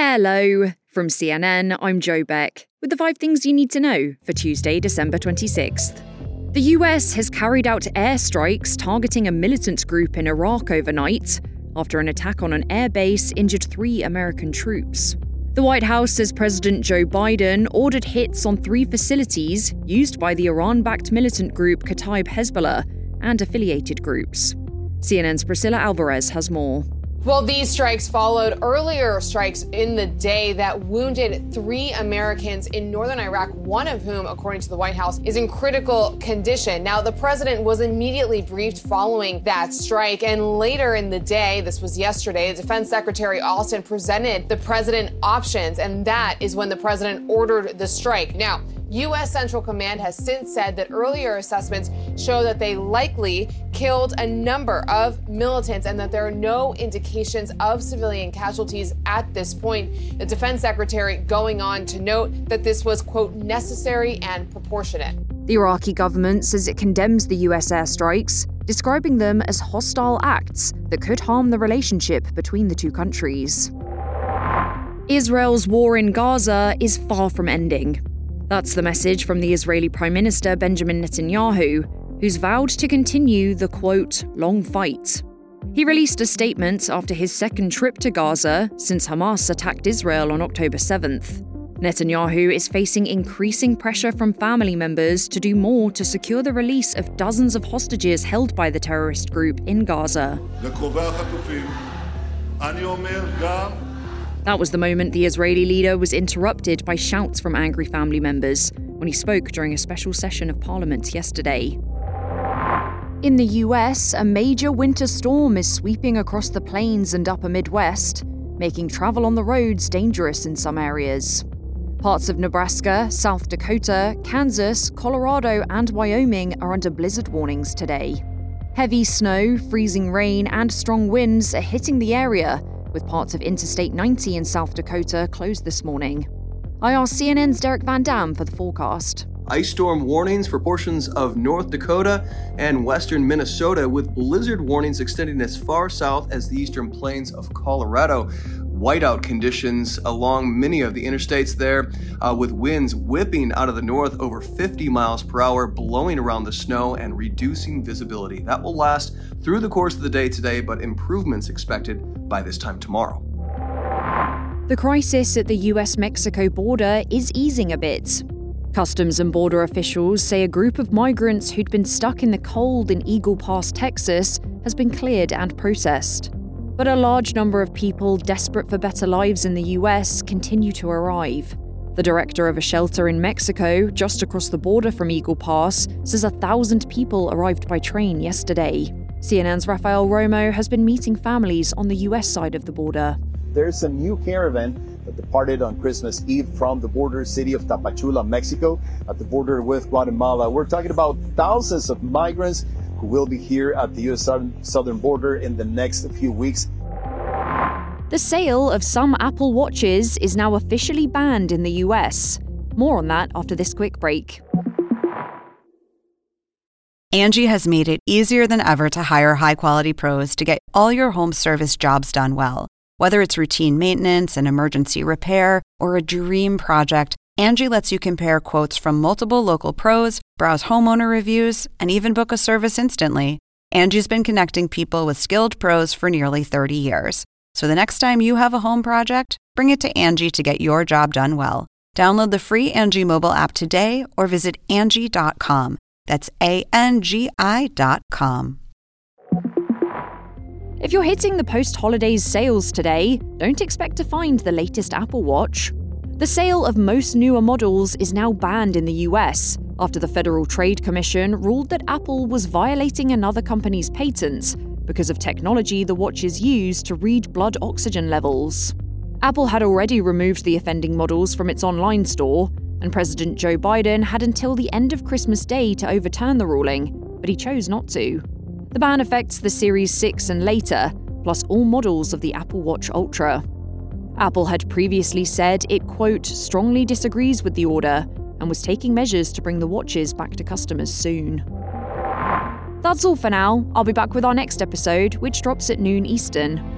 Hello. From CNN, I'm Joe Beck with the five things you need to know for Tuesday, December 26th. The US has carried out airstrikes targeting a militant group in Iraq overnight after an attack on an airbase injured three American troops. The White House says President Joe Biden ordered hits on three facilities used by the Iran backed militant group Kataib Hezbollah and affiliated groups. CNN's Priscilla Alvarez has more. Well, these strikes followed earlier strikes in the day that wounded three Americans in northern Iraq, one of whom, according to the White House, is in critical condition. Now, the president was immediately briefed following that strike, and later in the day, this was yesterday, the Defense Secretary Austin presented the president options, and that is when the president ordered the strike. Now, U.S. Central Command has since said that earlier assessments show that they likely killed a number of militants and that there are no indications of civilian casualties at this point. The defense secretary going on to note that this was, quote, necessary and proportionate. The Iraqi government says it condemns the US airstrikes, describing them as hostile acts that could harm the relationship between the two countries. Israel's war in Gaza is far from ending. That's the message from the Israeli Prime Minister Benjamin Netanyahu, who's vowed to continue the quote, long fight. He released a statement after his second trip to Gaza since Hamas attacked Israel on October 7th. Netanyahu is facing increasing pressure from family members to do more to secure the release of dozens of hostages held by the terrorist group in Gaza. That was the moment the Israeli leader was interrupted by shouts from angry family members when he spoke during a special session of parliament yesterday. In the US, a major winter storm is sweeping across the plains and upper Midwest, making travel on the roads dangerous in some areas. Parts of Nebraska, South Dakota, Kansas, Colorado, and Wyoming are under blizzard warnings today. Heavy snow, freezing rain, and strong winds are hitting the area, with parts of Interstate 90 in South Dakota closed this morning. I asked CNN's Derek Van Dam for the forecast. Ice storm warnings for portions of North Dakota and western Minnesota, with blizzard warnings extending as far south as the eastern plains of Colorado whiteout conditions along many of the interstates there, uh, with winds whipping out of the north over 50 miles per hour, blowing around the snow and reducing visibility. That will last through the course of the day today, but improvements expected by this time tomorrow. The crisis at the US Mexico border is easing a bit. Customs and Border officials say a group of migrants who'd been stuck in the cold in Eagle Pass, Texas, has been cleared and processed. But a large number of people desperate for better lives in the US continue to arrive. The director of a shelter in Mexico, just across the border from Eagle Pass, says a thousand people arrived by train yesterday. CNN's Rafael Romo has been meeting families on the US side of the border. There's a new caravan that departed on Christmas Eve from the border city of Tapachula, Mexico, at the border with Guatemala. We're talking about thousands of migrants who will be here at the U.S. southern border in the next few weeks. The sale of some Apple Watches is now officially banned in the US. More on that after this quick break. Angie has made it easier than ever to hire high quality pros to get all your home service jobs done well. Whether it's routine maintenance, an emergency repair, or a dream project, Angie lets you compare quotes from multiple local pros, browse homeowner reviews, and even book a service instantly. Angie's been connecting people with skilled pros for nearly 30 years. So the next time you have a home project, bring it to Angie to get your job done well. Download the free Angie mobile app today or visit Angie.com. That's A N G I.com. If you're hitting the post holidays sales today, don't expect to find the latest Apple Watch. The sale of most newer models is now banned in the US after the Federal Trade Commission ruled that Apple was violating another company's patents because of technology the watches use to read blood oxygen levels. Apple had already removed the offending models from its online store, and President Joe Biden had until the end of Christmas Day to overturn the ruling, but he chose not to. The ban affects the Series 6 and later, plus all models of the Apple Watch Ultra. Apple had previously said it, quote, strongly disagrees with the order and was taking measures to bring the watches back to customers soon. That's all for now. I'll be back with our next episode, which drops at noon Eastern.